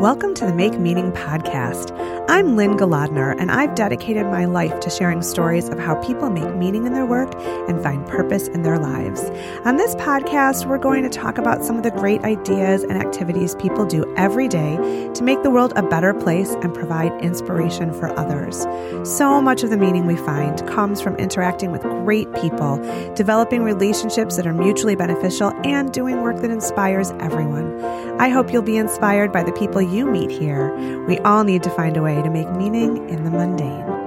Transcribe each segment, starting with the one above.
Welcome to the Make Meaning podcast. I'm Lynne Golodner, and I've dedicated my life to sharing stories of how people make meaning in their work and find purpose in their lives. On this podcast, we're going to talk about some of the great ideas and activities people do every day to make the world a better place and provide inspiration for others. So much of the meaning we find comes from interacting with great people, developing relationships that are mutually beneficial, and doing work that inspires everyone. I hope you'll be inspired by the people you meet here. We all need to find a way to make meaning in the mundane.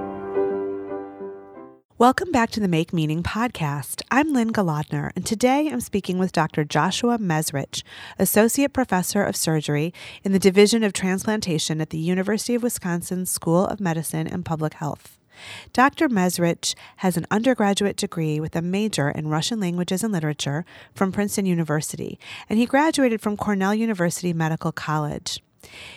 Welcome back to the Make Meaning podcast. I'm Lynne Golodner, and today I'm speaking with Dr. Joshua Mezrich, Associate Professor of Surgery in the Division of Transplantation at the University of Wisconsin School of Medicine and Public Health. Dr. Mezrich has an undergraduate degree with a major in Russian languages and literature from Princeton University, and he graduated from Cornell University Medical College.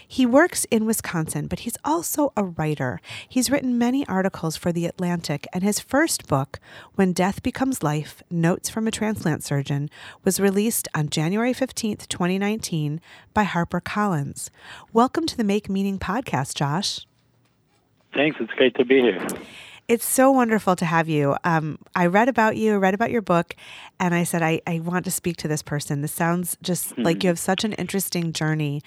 He works in Wisconsin, but he's also a writer. He's written many articles for The Atlantic, and his first book, When Death Becomes Life Notes from a Transplant Surgeon, was released on January 15th, 2019, by HarperCollins. Welcome to the Make Meaning podcast, Josh. Thanks. It's great to be here. It's so wonderful to have you. Um, I read about you, I read about your book, and I said, I, I want to speak to this person. This sounds just mm-hmm. like you have such an interesting journey.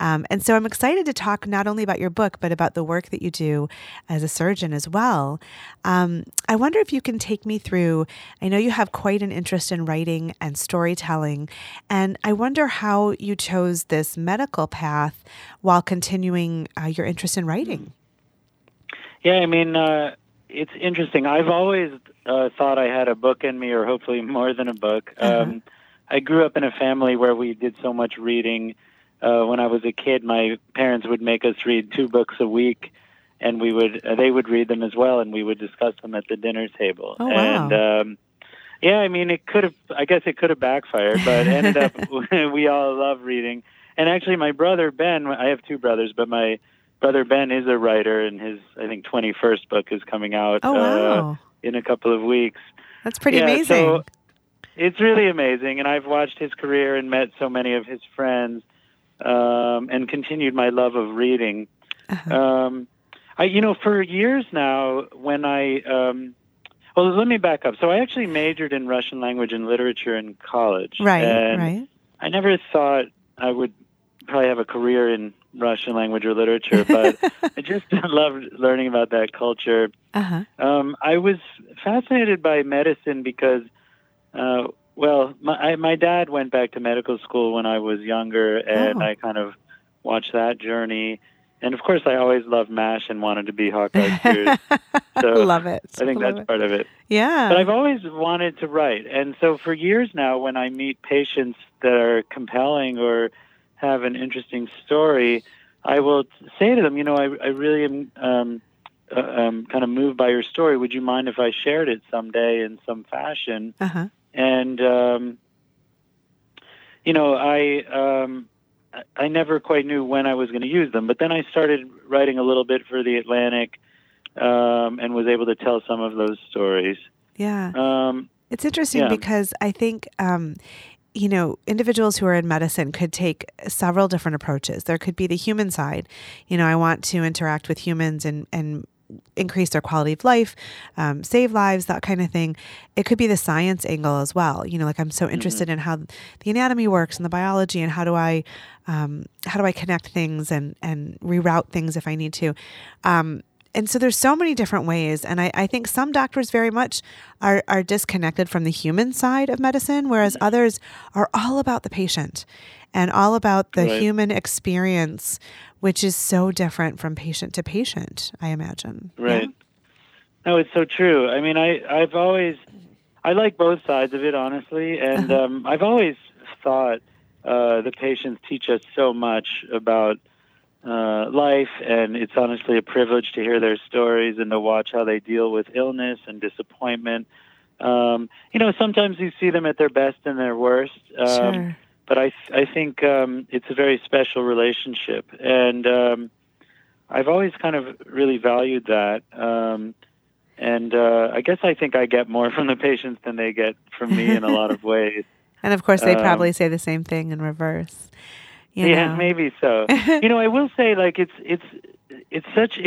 Um, and so I'm excited to talk not only about your book, but about the work that you do as a surgeon as well. Um, I wonder if you can take me through. I know you have quite an interest in writing and storytelling, and I wonder how you chose this medical path while continuing uh, your interest in writing. Yeah, I mean, uh, it's interesting. I've always uh, thought I had a book in me, or hopefully more than a book. Uh-huh. Um, I grew up in a family where we did so much reading. Uh, when I was a kid, my parents would make us read two books a week, and we would uh, they would read them as well, and we would discuss them at the dinner table. Oh, wow. And um, yeah, I mean, it could have. I guess it could have backfired, but ended up we all love reading. And actually, my brother Ben, I have two brothers, but my brother Ben is a writer, and his I think twenty first book is coming out. Oh wow! Uh, in a couple of weeks. That's pretty yeah, amazing. So it's really amazing, and I've watched his career and met so many of his friends, um, and continued my love of reading. Uh-huh. Um, I, you know, for years now, when I um, well, let me back up. So I actually majored in Russian language and literature in college. Right, and right. I never thought I would probably have a career in Russian language or literature, but I just loved learning about that culture. Uh-huh. Um, I was fascinated by medicine because, uh, well, my, I, my dad went back to medical school when I was younger, and Oh. I kind of watched that journey. And of course, I always loved MASH and wanted to be Hawkeye Pierce. So Love it. I think Love that's it. part of it. Yeah. But I've always wanted to write. And so for years now, when I meet patients that are compelling or have an interesting story, I will say to them, you know, I, I really am um, uh, um, kind of moved by your story. Would you mind if I shared it someday in some fashion? uh-huh. And, um, you know, I. Um, I- never quite knew when I was going to use them, but then I started writing a little bit for the Atlantic, um, and was able to tell some of those stories. Yeah. Um, It's interesting Yeah. because I think, um, you know, individuals who are in medicine could take several different approaches. There could be the human side. You know, I want to interact with humans and, and increase their quality of life, um, save lives, that kind of thing. It could be the science angle as well. You know, like I'm so interested in how the anatomy works and the biology and how do I, um, how do I connect things and, and reroute things if I need to. Um, and so there's so many different ways and I, I think some doctors very much are, are disconnected from the human side of medicine whereas others are all about the patient and all about the Right. human experience which is so different from patient to patient i imagine Yeah? Right. No, it's so true. I mean, I I've always I like both sides of it, honestly, and Uh-huh. um, I've always thought uh, the patients teach us so much about uh, life, and it's honestly a privilege to hear their stories and to watch how they deal with illness and disappointment. Um, you know, sometimes you see them at their best and their worst. Um, sure but I I think um, it's a very special relationship, and um, I've always kind of really valued that. Um, and uh, I guess I think I get more from the patients than they get from me in a lot of ways. and of course they um, probably say the same thing in reverse You yeah, know? maybe so. you know, I will say, like, it's it's it's such,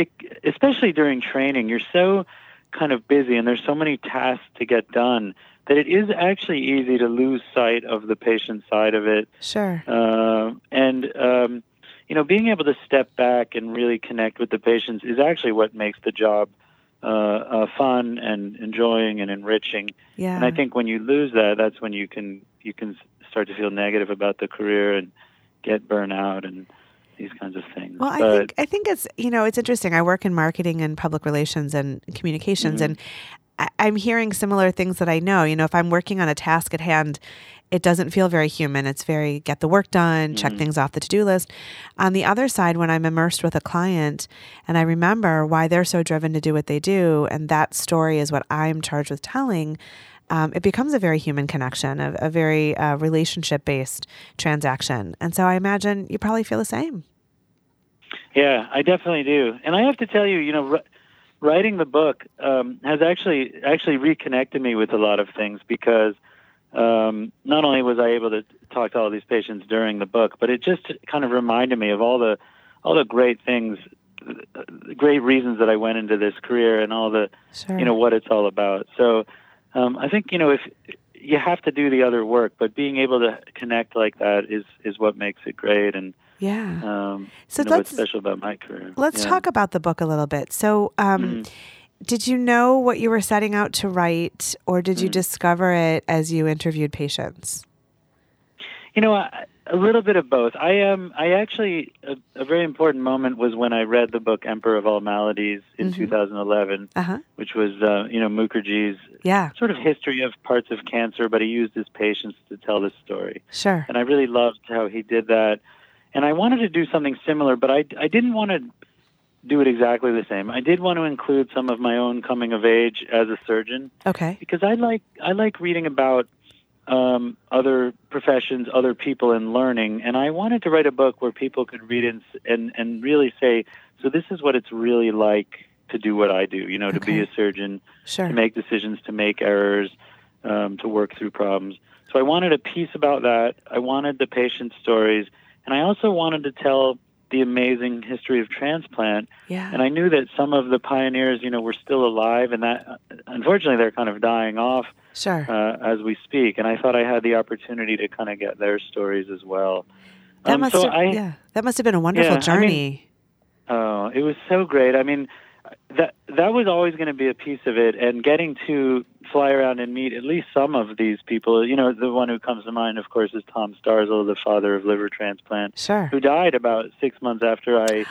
especially during training, you're so kind of busy, and there's so many tasks to get done that it is actually easy to lose sight of the patient side of it. Sure. Uh, and um, you know, being able to step back and really connect with the patients is actually what makes the job uh, uh, fun and enjoying and enriching. Yeah. And I think when you lose that, that's when you can you can start to feel negative about the career and get burnout and these kinds of things. Well, I think I think it's you know it's interesting. I work in marketing and public relations and communications, Mhm. and I, I'm hearing similar things that I know. You know, if I'm working on a task at hand, it doesn't feel very human. It's very get the work done, check Mhm. things off the to do list. On the other side, when I'm immersed with a client and I remember why they're so driven to do what they do, and that story is what I'm charged with telling. Um, it becomes a very human connection, a, a very uh, relationship based transaction. And so I imagine you probably feel the same. Yeah, I definitely do. And I have to tell you, you know, writing the book um, has actually actually reconnected me with a lot of things because um, not only was I able to talk to all these patients during the book, but it just kind of reminded me of all the all the great things, uh, great reasons that I went into this career, and all the Sure. you know what it's all about. So um, I think you know if you have to do the other work, but being able to connect like that is is what makes it great and Yeah. um, So you know, let's- what's special about my career. Let's Yeah. talk about the book a little bit. So, um, Mhm. did you know what you were setting out to write, or did you Mhm. discover it as you interviewed patients? You know, I- a little bit of both. I um, I actually a, a very important moment was when I read the book Emperor of All Maladies in Mhm. 2011, Uh huh. which was uh, you know Mukherjee's Yeah. sort of history of parts of cancer, but he used his patients to tell the story. Sure. and I really loved how he did that. And I wanted to do something similar, but I, I didn't want to do it exactly the same. I did want to include some of my own coming of age as a surgeon Okay. because I like I like reading about um, other professions, other people, and learning. And I wanted to write a book where people could read and and, and really say, so this is what it's really like to do what I do. You know, to be a surgeon Sure. to make decisions, to make errors, um, to work through problems. So I wanted a piece about that. I wanted the patient stories, and I also wanted to tell the amazing history of transplant. Yeah. And I knew that some of the pioneers, you know, were still alive, and that unfortunately they're kind of dying off Sure. uh, as we speak. And I thought I had the opportunity to kind of get their stories as well. that Um, must so have. I, yeah. That must have been a wonderful Yeah, I mean- journey. Oh, it was so great. I mean, that that was always going to be a piece of it, and getting to fly around and meet at least some of these people. You know, the one who comes to mind, of course, is Tom Starzl, the father of liver transplant, sure. who died about six months after I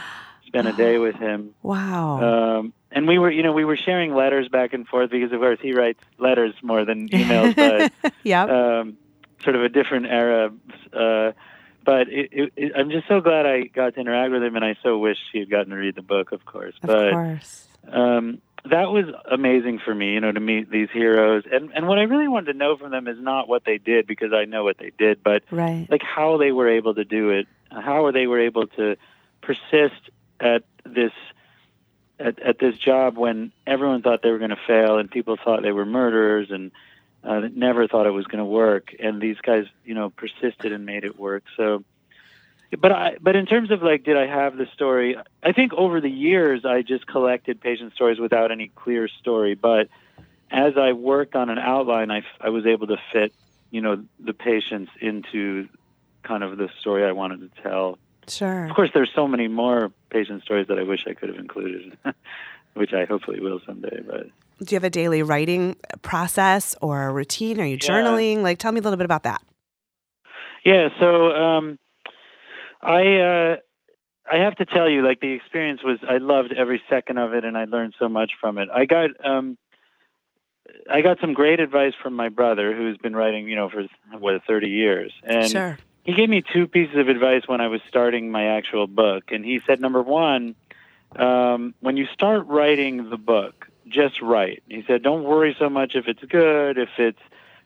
spent a day with him. Wow. Um, and we were, you know, we were sharing letters back and forth because, of course, he writes letters more than emails, but yep. um, sort of a different era. Uh, but it, it, it, I'm just so glad I got to interact with him, and I so wish he had gotten to read the book, of course. of but course. um, that was amazing for me, you know, to meet these heroes. And and what I really wanted to know from them is not what they did because I know what they did, but Right. like how they were able to do it, how they were able to persist at this at, at this job when everyone thought they were going to fail and people thought they were murderers and uh, never thought it was going to work. And these guys, you know, persisted and made it work. So, but I, but in terms of like, did I have the story? I think over the years I just collected patient stories without any clear story. But as I worked on an outline, I, I was able to fit, you know, the patients into kind of the story I wanted to tell. Sure. Of course, there's so many more patient stories that I wish I could have included, which I hopefully will someday. But Do you have a daily writing process or a routine? Are you Yeah. journaling? Like, tell me a little bit about that. yeah, so um, I uh, I have to tell you, like the experience was, I loved every second of it, and I learned so much from it. I got um, I got some great advice from my brother, who's been writing, you know, for what 30 years, and sure. he gave me two pieces of advice when I was starting my actual book. And he said, number one, um, when you start writing the book, just write. He said, don't worry so much if it's good, if it's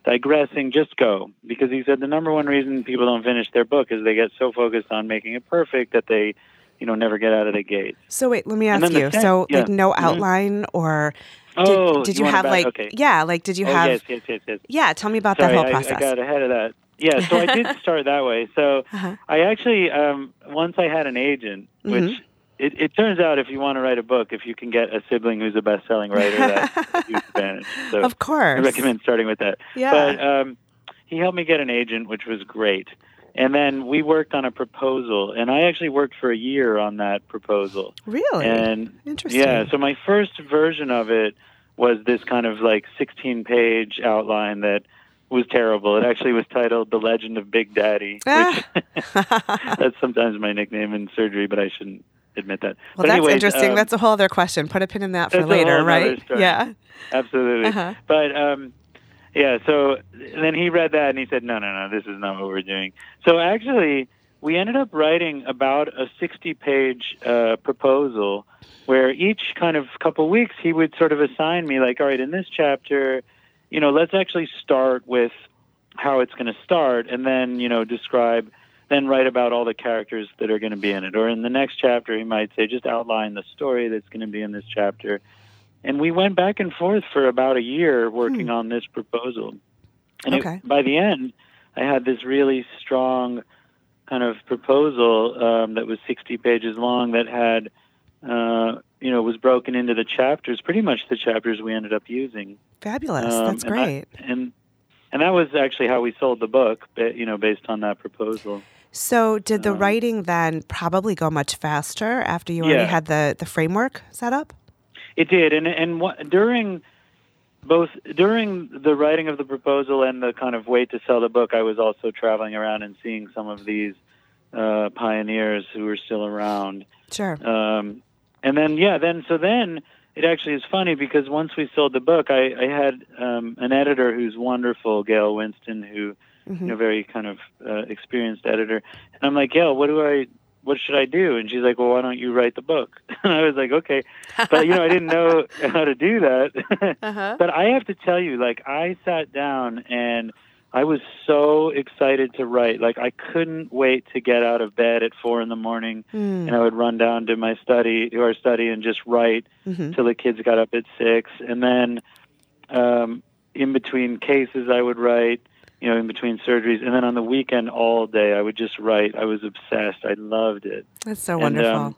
digressing, just go. Because he said the number one reason people don't finish their book is they get so focused on making it perfect that they, you know, never get out of the gate. So wait, let me ask And then the you. so yeah. like no Mhm. outline or did, oh, did you, it have back? like okay. yeah, like did you oh, have yes, yes, yes, yes. yeah, tell me about Sorry, that whole I, process. I got ahead of that. yeah, so I did start that way. So uh-huh. I actually, um, once I had an agent, which mm-hmm. It, it, turns out if you want to write a book, if you can get a sibling who's a best-selling writer, that's a huge advantage. So of course, I recommend starting with that. Yeah. But um, he helped me get an agent, which was great. And then we worked on a proposal, and I actually worked for a year on that proposal. Really? And interesting. Yeah. So my first version of it was this kind of like 16-page outline that was terrible. It actually was titled "The Legend of Big Daddy," which that's sometimes my nickname in surgery, but I shouldn't admit that. Well, but that's anyways, interesting. Um, that's a whole other question. Put a pin in that for later, right? Yeah, absolutely. Uh-huh. But um, yeah, so then he read that and he said, "No, no, no, this is not what we're doing." So actually, we ended up writing about a 60-page uh, proposal where each kind of couple weeks he would sort of assign me like, "All right, in this chapter." you know, let's actually start with how it's going to start and then, you know, describe, then write about all the characters that are going to be in it. Or in the next chapter, he might say, just outline the story that's going to be in this chapter. And we went back and forth for about a year working hmm. on this proposal. And okay. it, by the end, I had this really strong kind of proposal um, that was 60 pages long that had, uh, you know, was broken into the chapters, pretty much the chapters we ended up using. Fabulous. Um, That's great. And, and and that was actually how we sold the book, you know, based on that proposal. So, did the um, writing then probably go much faster after you already yeah. had the, the framework set up? It did, and and what, during both during the writing of the proposal and the kind of wait to sell the book, I was also traveling around and seeing some of these uh, pioneers who were still around. Sure. Um, and then yeah, then so then it actually is funny because once we sold the book, I, I had um, an editor who's wonderful, Gail Winston, who mm-hmm. you know very kind of uh, experienced editor, and I'm like, Gail, what do I, what should I do? And she's like, well, why don't you write the book? And I was like, okay, but you know, I didn't know how to do that. uh-huh. But I have to tell you, like, I sat down and I was so excited to write. Like I couldn't wait to get out of bed at four in the morning, mm. and I would run down to my study, to our study, and just write mm-hmm. till the kids got up at six. And then, um, in between cases, I would write. You know, in between surgeries, and then on the weekend all day, I would just write. I was obsessed. I loved it. That's so wonderful. Um,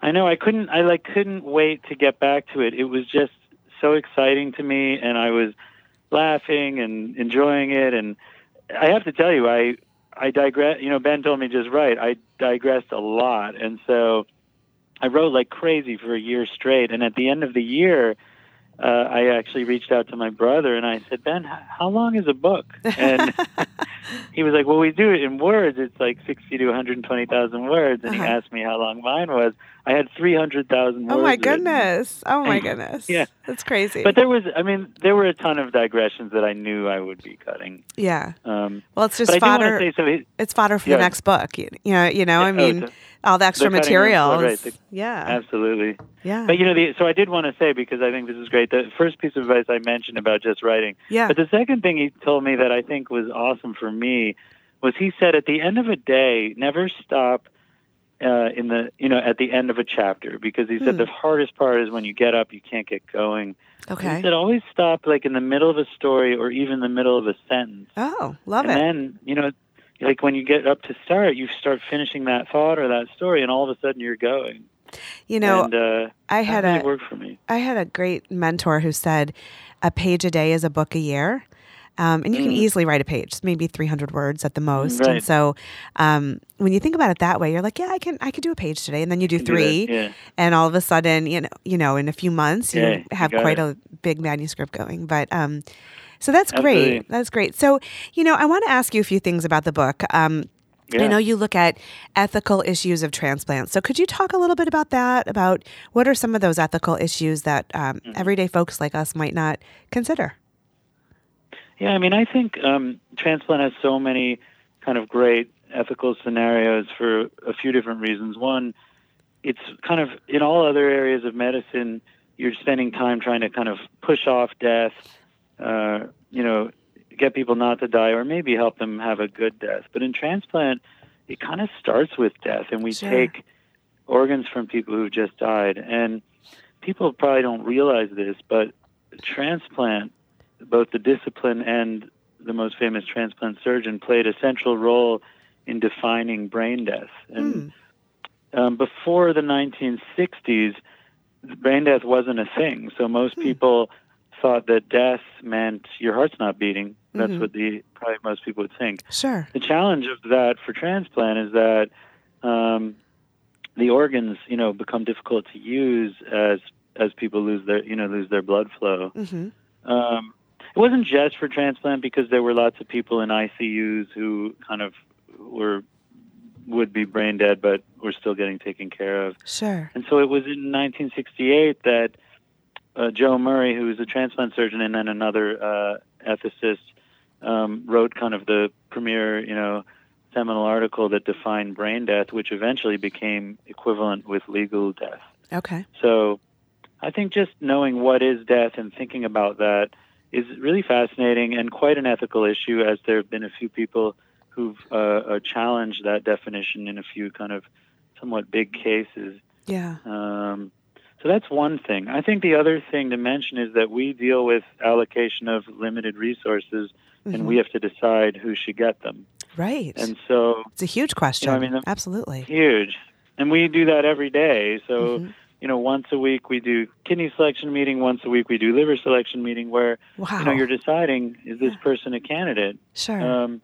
I know. I couldn't. I like couldn't wait to get back to it. It was just so exciting to me, and I was laughing and enjoying it. And I have to tell you, I I digress. You know, Ben told me just right. I digressed a lot, and so I wrote like crazy for a year straight. And at the end of the year, uh, I actually reached out to my brother and I said, Ben, how long is a book? And he was like, Well, we do it in words. It's like 60 to 120,000 words. And uh-huh. he asked me how long mine was. I had 300,000 words. Oh, my goodness. Written. Oh, my goodness. yeah. That's crazy. But there was, I mean, there were a ton of digressions that I knew I would be cutting. Yeah. Um, well, it's just fodder. Say, so it, it's fodder for yeah. the next book. You, you know, you know, I oh, mean, oh, all the extra material. Right, the, yeah. Absolutely. Yeah. But, you know, the, so I did want to say, because I think this is great, the first piece of advice I mentioned about just writing. Yeah. But the second thing he told me that I think was awesome for me was he said at the end of a day, never stop uh, in the you know at the end of a chapter because he said hmm. the hardest part is when you get up you can't get going. Okay. He said always stop like in the middle of a story or even the middle of a sentence. Oh, love and it. And then you know, like when you get up to start, you start finishing that thought or that story, and all of a sudden you're going. You know, and, uh, I had really a worked for me. I had a great mentor who said, "A page a day is a book a year." Um, and you can mm. easily write a page, maybe 300 words at the most. Right. And so, um, when you think about it that way, you're like, yeah, I can, I could do a page today, and then you do three, do yeah. and all of a sudden, you know, you know, in a few months, you yeah, have you quite it. a big manuscript going. But um, so that's Absolutely. great. That's great. So, you know, I want to ask you a few things about the book. Um, yeah. I know you look at ethical issues of transplants. So, could you talk a little bit about that? About what are some of those ethical issues that um, mm-hmm. everyday folks like us might not consider? Yeah, I mean, I think um, transplant has so many kind of great ethical scenarios for a few different reasons. One, it's kind of in all other areas of medicine, you're spending time trying to kind of push off death, uh, you know, get people not to die, or maybe help them have a good death. But in transplant, it kind of starts with death, and we sure. take organs from people who've just died. And people probably don't realize this, but transplant both the discipline and the most famous transplant surgeon, played a central role in defining brain death. And Hmm. um, before the 1960s, brain death wasn't a thing. So most Hmm. people thought that death meant your heart's not beating. That's Mhm. what the probably most people would think. Sure. The challenge of that for transplant is that um, the organs, you know, become difficult to use as as people lose their, you know, lose their blood flow. hmm Um, it wasn't just for transplant because there were lots of people in ICUs who kind of were would be brain dead, but were still getting taken care of. Sure. And so it was in 1968 that uh, Joe Murray, who was a transplant surgeon and then another uh, ethicist, um, wrote kind of the premier, you know, seminal article that defined brain death, which eventually became equivalent with legal death. Okay. So I think just knowing what is death and thinking about that is really fascinating and quite an ethical issue, as there have been a few people who've uh, uh, challenged that definition in a few kind of somewhat big cases. Yeah. Um, so that's one thing. I think the other thing to mention is that we deal with allocation of limited resources, Mhm. and we have to decide who should get them. Right. And so it's a huge question. I mean, Absolutely. huge, and we do that every day. So Mhm. you know, once a week we do kidney selection meeting. Once a week we do liver selection meeting, where Wow. you know you're deciding is this person a candidate. sure. Um,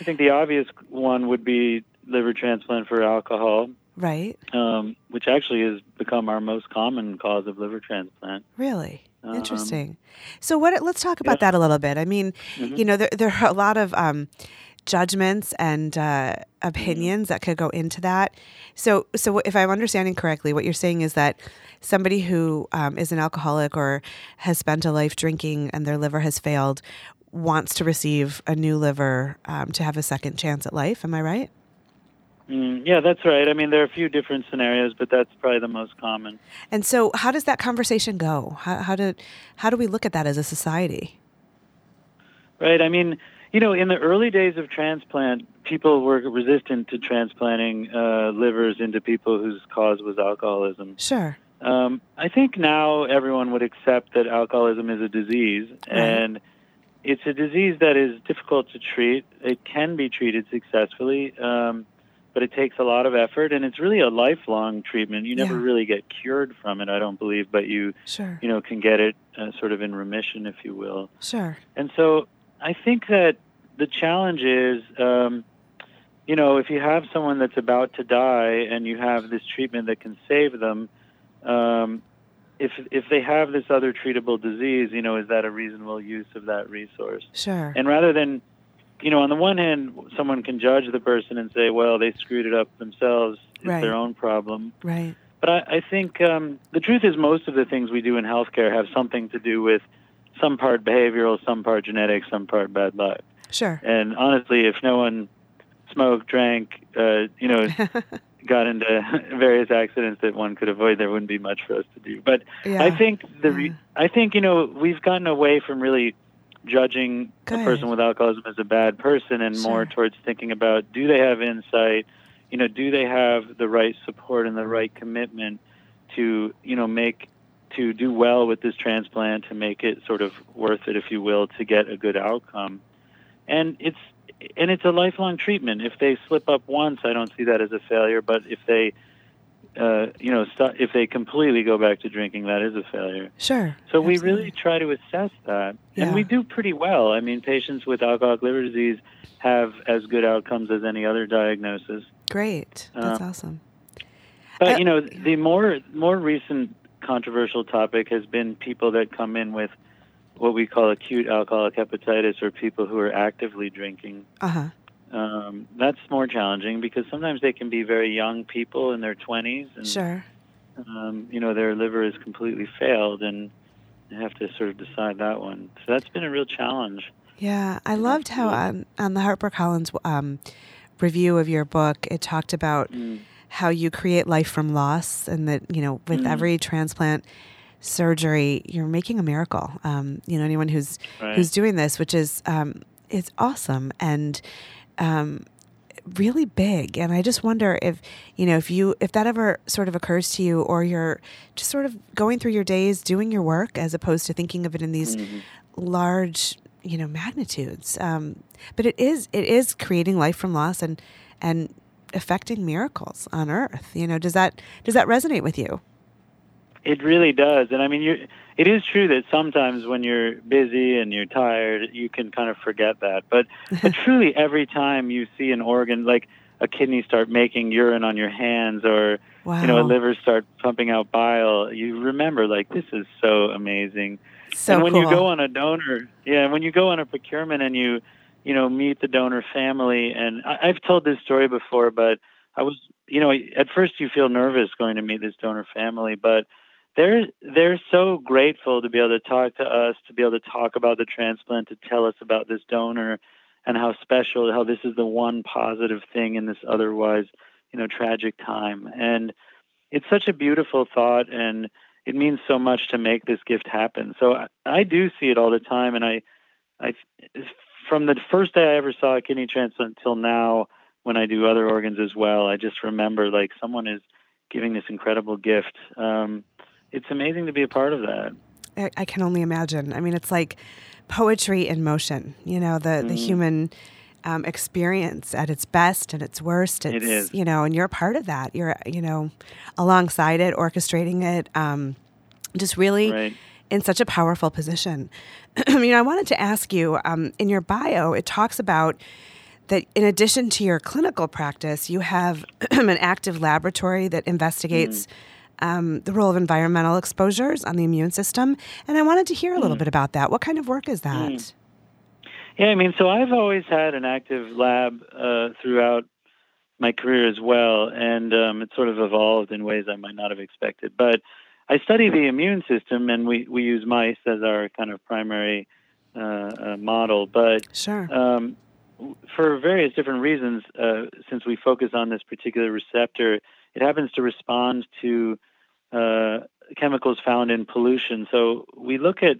I think the obvious one would be liver transplant for alcohol, right. um, which actually has become our most common cause of liver transplant. Really. Um, Interesting. So what let's talk about yeah. that a little bit. I mean, Mhm. you know, there there are a lot of um judgments and uh, Mm-hmm. opinions that could go into that. So, so if I'm understanding correctly, what you're saying is that somebody who um, is an alcoholic or has spent a life drinking and their liver has failed wants to receive a new liver um, to have a second chance at life. Am I right? Mm, yeah, that's right. I mean, there are a few different scenarios, but that's probably the most common. And so, how does that conversation go? How, how do how do we look at that as a society? Right. I mean, you know, in the early days of transplant, people were resistant to transplanting uh, livers into people whose cause was alcoholism. Sure. Um, I think now everyone would accept that alcoholism is a disease, Right. and it's a disease that is difficult to treat. It can be treated successfully, um, but it takes a lot of effort, and it's really a lifelong treatment. You never Yeah. really get cured from it, I don't believe, but you Sure. you know can get it uh, sort of in remission, if you will. Sure. And so I think that the challenge is, um, you know, if you have someone that's about to die and you have this treatment that can save them, um, if if they have this other treatable disease, you know, is that a reasonable use of that resource? Sure. And rather than, you know, on the one hand, someone can judge the person and say, well, they screwed it up themselves; it's Right. their own problem. right. But I, I think um, the truth is most of the things we do in healthcare have something to do with some part behavioral, some part genetic, some part bad luck. Sure. And honestly, if no one smoked, drank, uh, you know, got into various accidents that one could avoid, there wouldn't be much for us to do. But yeah. I think the re-. I think you know we've gotten away from really judging Good. a person with alcoholism as a bad person and more towards thinking about do they have insight? You know do they have the right support and the right commitment to you know make to do well with this transplant to make it sort of worth it if you will to get a good outcome? And it's and it's a lifelong treatment. If they slip up once i don't see that as a failure but if they uh, you know, st- if they completely go back to drinking, that is a failure. Sure. So we really try to assess that, Yeah. and we do pretty well. I mean, patients with alcoholic liver disease have as good outcomes as any other diagnosis. Great. That's Uh, awesome. But Uh, you know, the more more recent controversial topic has been people that come in with what we call acute alcoholic hepatitis, or people who are actively drinking. Uh huh. Um, that's more challenging because sometimes they can be very young people in their 20s, and Sure. um, you know their liver is completely failed, and they have to sort of decide that one. So that's been a real challenge. Yeah, I loved how on, on the Harper Collins um, review of your book, it talked about Mm. how you create life from loss, and that you know, with Mm. every transplant surgery, you're making a miracle. Um, you know, anyone who's Right. who's doing this, which is um, it's awesome and um, really big. And I just wonder if you know if you if that ever sort of occurs to you, or you're just sort of going through your days doing your work as opposed to thinking of it in these Mhm. large you know magnitudes. Um, but it is it is creating life from loss and and affecting miracles on Earth. You know, does that does that resonate with you? It really does, and I mean, you it is true that sometimes when you're busy and you're tired, you can kind of forget that. But but truly, every time you see an organ like a kidney start making urine on your hands or wow. you know a liver start pumping out bile you remember like this is so amazing so and when cool. you go on a donor yeah when you go on a procurement and you you know meet the donor family and I, i've told this story before but i was you know at first you feel nervous going to meet this donor family but they're they're so grateful to be able to talk to us to be able to talk about the transplant to tell us about this donor and how special, how this is the one positive thing in this otherwise, you know, tragic time. And it's such a beautiful thought, and it means so much to make this gift happen. So I, I do see it all the time, and I, I, from the first day I ever saw a kidney transplant till now, when I do other organs as well, I just remember like someone is giving this incredible gift. Um, it's amazing to be a part of that. I, I can only imagine. I mean, it's like poetry in motion. You know, the mm. the human um, experience at its best and its worst. It's, it is. You know, and you're a part of that. You're you know, alongside it, orchestrating it. Um, just really. Right. In such a powerful position. you know, I wanted to ask you um, in your bio, it talks about that in addition to your clinical practice, you have an active laboratory that investigates mm um, the role of environmental exposures on the immune system. And I wanted to hear a little mm. bit about that. What kind of work is that? Mm. Yeah, I mean, so I've always had an active lab uh, throughout my career as well, and um, it sort of evolved in ways I might not have expected. But I study the immune system, and we, we use mice as our kind of primary uh, uh, model. But sure. Um, for various different reasons, uh, since we focus on this particular receptor, it happens to respond to uh, chemicals found in pollution. So we look at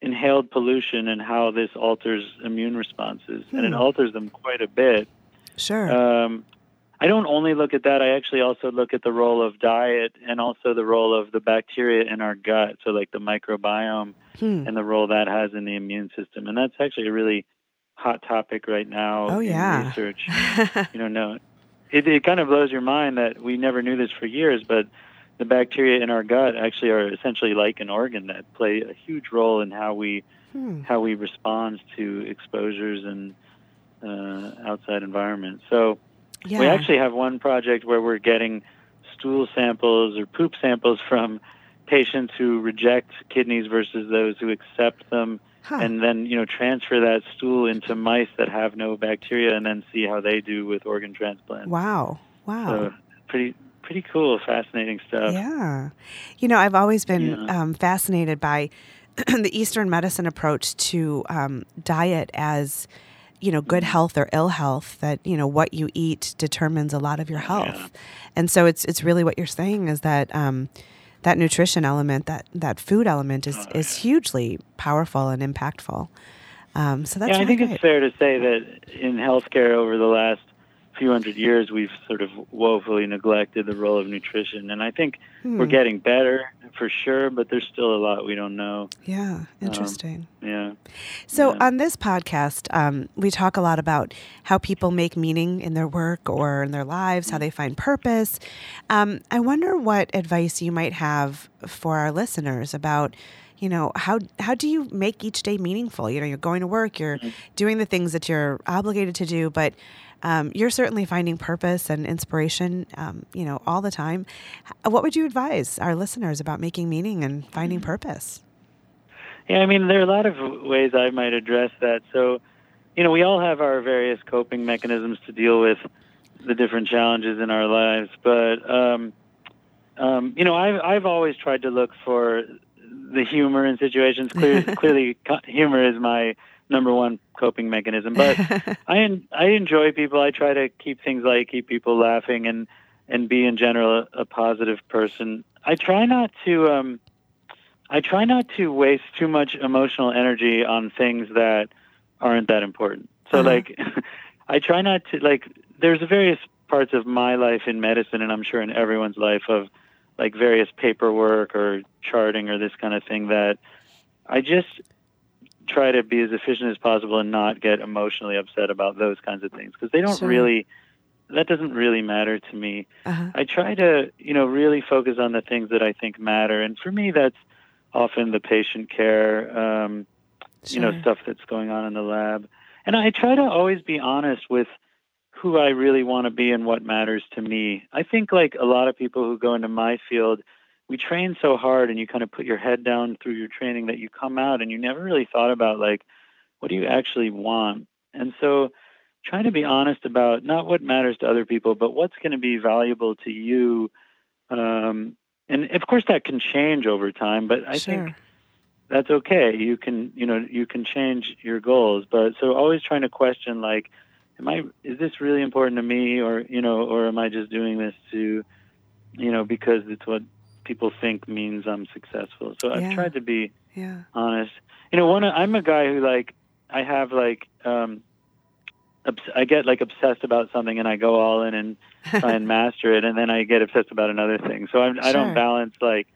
inhaled pollution and how this alters immune responses, hmm. and it hmm. alters them quite a bit. Sure. Um, I don't only look at that. I actually also look at the role of diet and also the role of the bacteria in our gut. So, like the microbiome hmm. and the role that has in the immune system. And that's actually a really hot topic right now oh, in yeah. research. you know, no, it, it kind of blows your mind that we never knew this for years, but the bacteria in our gut actually are essentially like an organ that play a huge role in how we hmm. how we respond to exposures and uh, outside environments. So yeah. we actually have one project where we're getting stool samples or poop samples from patients who reject kidneys versus those who accept them huh. and then you know transfer that stool into mice that have no bacteria, and then see how they do with organ transplant. Wow! Wow! So pretty pretty cool, fascinating stuff. Yeah, you know, I've always been yeah. um, fascinated by the Eastern medicine approach to um, diet as you know good mm-hmm. health or ill health that you know what you eat determines a lot of your health yeah. and so it's it's really what you're saying is that um, that nutrition element, that that food element, is oh, is hugely powerful and impactful. Um, so that's yeah. I think great. it's fair to say that in healthcare over the last few hundred years, we've sort of woefully neglected the role of nutrition, and I think hmm. we're getting better for sure, but there's still a lot we don't know. Yeah, um, interesting. Um, yeah. So yeah. on this podcast, um, we talk a lot about how people make meaning in their work or in their lives, how they find purpose. Um, I wonder what advice you might have for our listeners about you know how how do you make each day meaningful you know you're going to work you're mm-hmm. doing the things that you're obligated to do but um, you're certainly finding purpose and inspiration, um, you know, all the time. What would you advise our listeners about making meaning and finding mm-hmm. purpose? Yeah, I mean, there are a lot of ways I might address that. So, you know, we all have our various coping mechanisms to deal with the different challenges in our lives, but um, um, you know, I've I've always tried to look for the humor in situations. Clear, clearly, humor is my number one coping mechanism. But I I enjoy people. I try to keep things light, keep people laughing, and and be in general a, a positive person. I try not to um, I try not to waste too much emotional energy on things that aren't that important. So uh-huh. like I try not to like there's various parts of my life in medicine and I'm sure in everyone's life of like various paperwork or charting or this kind of thing that I just try to be as efficient as possible and not get emotionally upset about those kinds of things because they don't Sure. really that doesn't really matter to me. Uh-huh. I try to, you know, really focus on the things that I think matter, and for me, that's often the patient care, um, you know, stuff that's going on in the lab. And I try to always be honest with who I really want to be and what matters to me. I think, like a lot of people who go into my field, we train so hard, and you kind of put your head down through your training that you come out and you never really thought about like, what do you actually want? And so trying to be honest about not what matters to other people, but what's going to be valuable to you. Um, and of course, that can change over time, but I sure. think that's okay. You can, you know, you can change your goals, but so always trying to question like, am I, is this really important to me, or you know, or am I just doing this to, you know, because it's what people think means I'm successful. So I've tried to be yeah. honest. You know, one I'm a guy who like I have like um obs- I get like obsessed about something and I go all in and try and master it, and then I get obsessed about another thing. So I'm, I don't balance like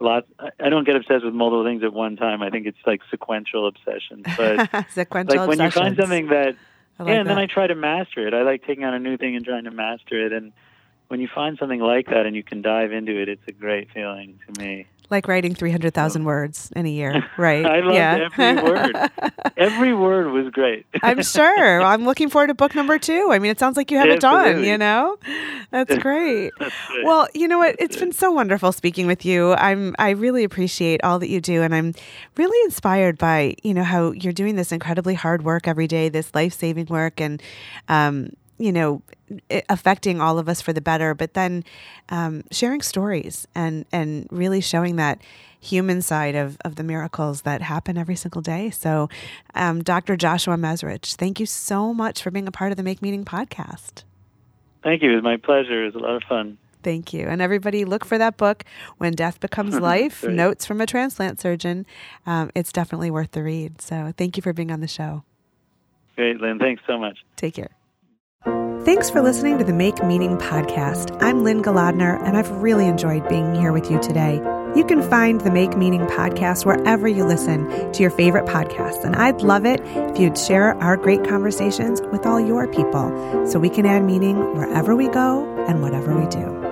lots. I- I don't get obsessed with multiple things at one time. I think it's like sequential obsession. But Sequential like when you find something that like yeah, and then. I try to master it. I like taking on a new thing and trying to master it. And when you find something like that and you can dive into it, it's a great feeling to me. like writing 300,000 words in a year, right? I loved yeah. every word. Every word was great. I'm sure. I'm looking forward to book number two. I mean, it sounds like you have it done, Absolutely. you know? That's great. That's. Well, you know what? It's been so wonderful speaking with you. I'm I really appreciate all that you do and I'm really inspired by, you know, how you're doing this incredibly hard work every day, this life-saving work and um you know, affecting all of us for the better, but then um, sharing stories and and really showing that human side of, of the miracles that happen every single day. So, um, Dr. Joshua Mezrich, thank you so much for being a part of the Make Meaning podcast. Thank you. It was my pleasure. It was a lot of fun. Thank you. And everybody, look for that book, When Death Becomes Life Notes from a Transplant Surgeon. Um, it's definitely worth the read. So, thank you for being on the show. Great, Lynne. Thanks so much. Take care. Thanks for listening to the Make Meaning podcast. I'm Lynne Golodner, and I've really enjoyed being here with you today. You can find the Make Meaning podcast wherever you listen to your favorite podcasts, and I'd love it if you'd share our great conversations with all your people so we can add meaning wherever we go and whatever we do.